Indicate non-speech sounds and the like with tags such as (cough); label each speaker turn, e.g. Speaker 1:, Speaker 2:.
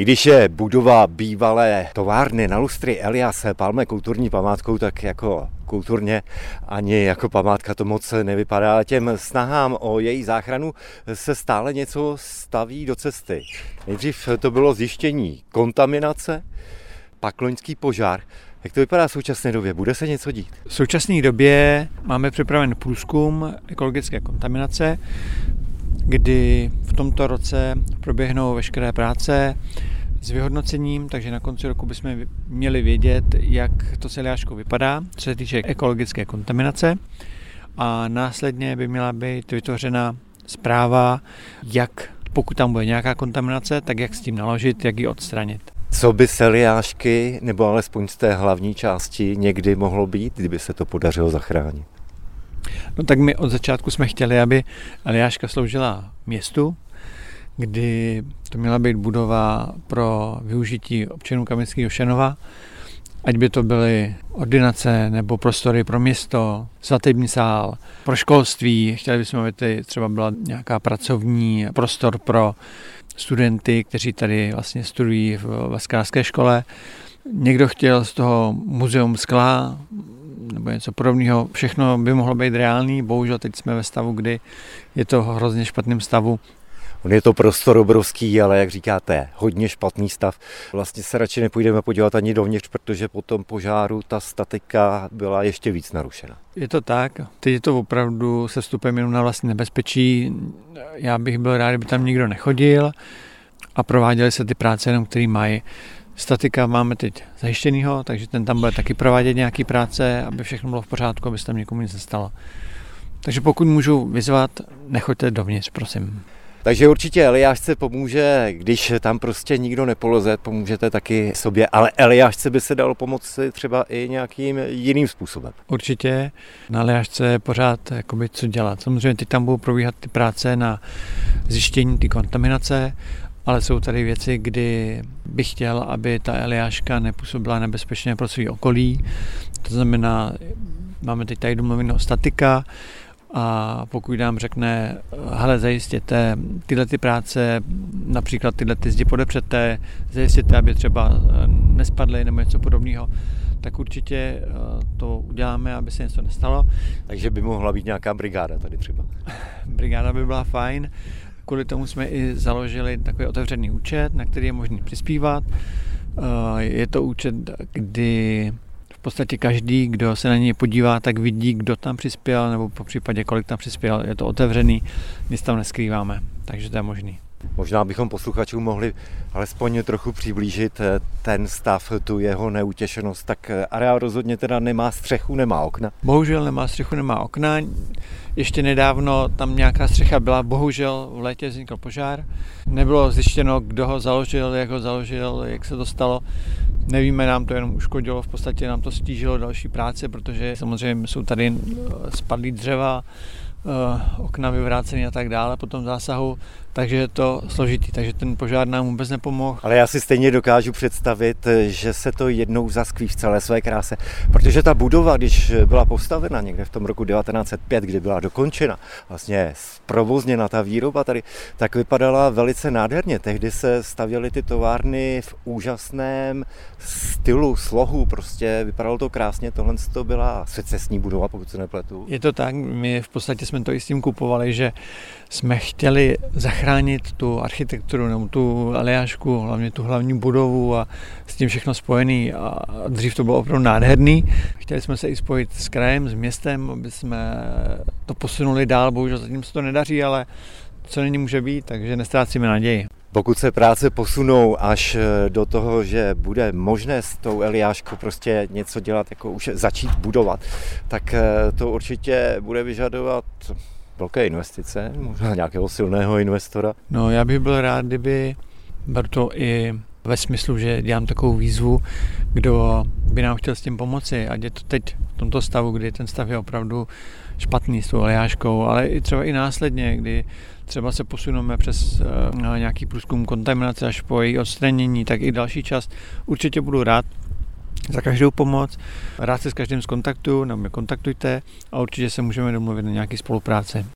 Speaker 1: I když je budova bývalé továrny na lustry Elias Palme kulturní památkou, tak jako kulturně ani jako památka to moc nevypadá. Těm snahám o její záchranu se stále něco staví do cesty. Nejdřív to bylo zjištění kontaminace, pak loňský požár. Jak to vypadá v současné době? Bude se něco dít?
Speaker 2: V současné době máme připraven průzkum ekologické kontaminace, kdy v tomto roce proběhnou veškeré práce s vyhodnocením, takže na konci roku bychom měli vědět, jak to celiáško vypadá, co se týče ekologické kontaminace a následně by měla být vytvořena zpráva, jak pokud tam bude nějaká kontaminace, tak jak s tím naložit, jak ji odstranit.
Speaker 1: Co by Eliášky, nebo alespoň z té hlavní části, někdy mohlo být, kdyby se to podařilo zachránit?
Speaker 2: No tak my od začátku jsme chtěli, aby Eliáška sloužila městu, kdy to měla být budova pro využití občanů Kamenského Šenova, ať by to byly ordinace nebo prostory pro město, svatební sál, pro školství. Chtěli bychom, aby tady třeba byla nějaká pracovní prostor pro studenty, kteří tady vlastně studují v Vaskářské škole. Někdo chtěl z toho muzeum skla nebo něco podobného. Všechno by mohlo být reálný, bohužel teď jsme ve stavu, kdy je to hrozně špatném stavu
Speaker 1: On je to prostor obrovský, ale jak říkáte, hodně špatný stav. Vlastně se radši nepůjdeme podívat ani dovnitř, protože po tom požáru ta statika byla ještě víc narušena.
Speaker 2: Je to tak. Teď je to opravdu se vstupem jenom na vlastní nebezpečí. Já bych byl rád, kdyby tam nikdo nechodil a prováděly se ty práce jenom, které mají. Statika máme teď zajištěnýho, takže ten tam bude taky provádět nějaký práce, aby všechno bylo v pořádku, aby se tam někomu nic nestalo. Takže pokud můžu vyzvat, nechoďte dovnitř, prosím.
Speaker 1: Takže určitě Eliášce pomůže, když tam prostě nikdo nepoloze, pomůžete taky sobě, ale Eliášce by se dalo pomoci třeba i nějakým jiným způsobem.
Speaker 2: Určitě na Eliášce pořád jakoby, co dělat. Samozřejmě teď tam budou probíhat ty práce na zjištění ty kontaminace, ale jsou tady věci, kdy bych chtěl, aby ta Eliáška nepůsobila nebezpečně pro svý okolí. To znamená, máme teď tady domluveného statika, a pokud nám řekne, hele, zajistěte tyhle ty práce, například tyhle ty zdi podepřete, zajistěte, aby třeba eh, nespadly nebo něco podobného, tak určitě eh, to uděláme, aby se něco nestalo.
Speaker 1: Takže by mohla být nějaká brigáda tady třeba. (laughs)
Speaker 2: brigáda by byla fajn. Kvůli tomu jsme i založili takový otevřený účet, na který je možné přispívat. Eh, je to účet, kdy v podstatě každý, kdo se na něj podívá, tak vidí, kdo tam přispěl, nebo po případě kolik tam přispěl. Je to otevřený, nic tam neskrýváme, takže to je možný.
Speaker 1: Možná bychom posluchačům mohli alespoň trochu přiblížit eh, ten stav, tu jeho neutěšenost. Tak eh, areál rozhodně teda nemá střechu, nemá okna.
Speaker 2: Bohužel nemá střechu, nemá okna. Ještě nedávno tam nějaká střecha byla, bohužel v létě vznikl požár. Nebylo zjištěno, kdo ho založil, jak ho založil, jak se to stalo. Nevíme, nám to jenom uškodilo, v podstatě nám to stížilo další práce, protože samozřejmě jsou tady eh, spadlý dřeva, okna vyvrácené a tak dále po tom zásahu takže je to složitý, takže ten požár nám vůbec nepomohl.
Speaker 1: Ale já si stejně dokážu představit, že se to jednou zaskví v celé své kráse, protože ta budova, když byla postavena někde v tom roku 1905, kdy byla dokončena, vlastně zprovozněna ta výroba tady, tak vypadala velice nádherně. Tehdy se stavěly ty továrny v úžasném stylu, slohu, prostě vypadalo to krásně, tohle to byla secesní budova, pokud se nepletu.
Speaker 2: Je to tak, my v podstatě jsme to i s tím kupovali, že jsme chtěli zachránit tu architekturu nebo tu aliášku, hlavně tu hlavní budovu a s tím všechno spojený a dřív to bylo opravdu nádherný. Chtěli jsme se i spojit s krajem, s městem, aby jsme to posunuli dál, bohužel zatím se to nedaří, ale co není může být, takže nestrácíme naději.
Speaker 1: Pokud se práce posunou až do toho, že bude možné s tou Eliáškou prostě něco dělat, jako už začít budovat, tak to určitě bude vyžadovat velké investice, možná nějakého silného investora?
Speaker 2: No já bych byl rád, kdyby byl to i ve smyslu, že dělám takovou výzvu, kdo by nám chtěl s tím pomoci, ať je to teď v tomto stavu, kdy ten stav je opravdu špatný s tou aliáškou, ale i třeba i následně, kdy třeba se posuneme přes uh, nějaký průzkum kontaminace až po její odstranění, tak i další čas určitě budu rád, za každou pomoc. Rád se s každým zkontaktuju, nebo mě kontaktujte a určitě se můžeme domluvit na nějaké spolupráci.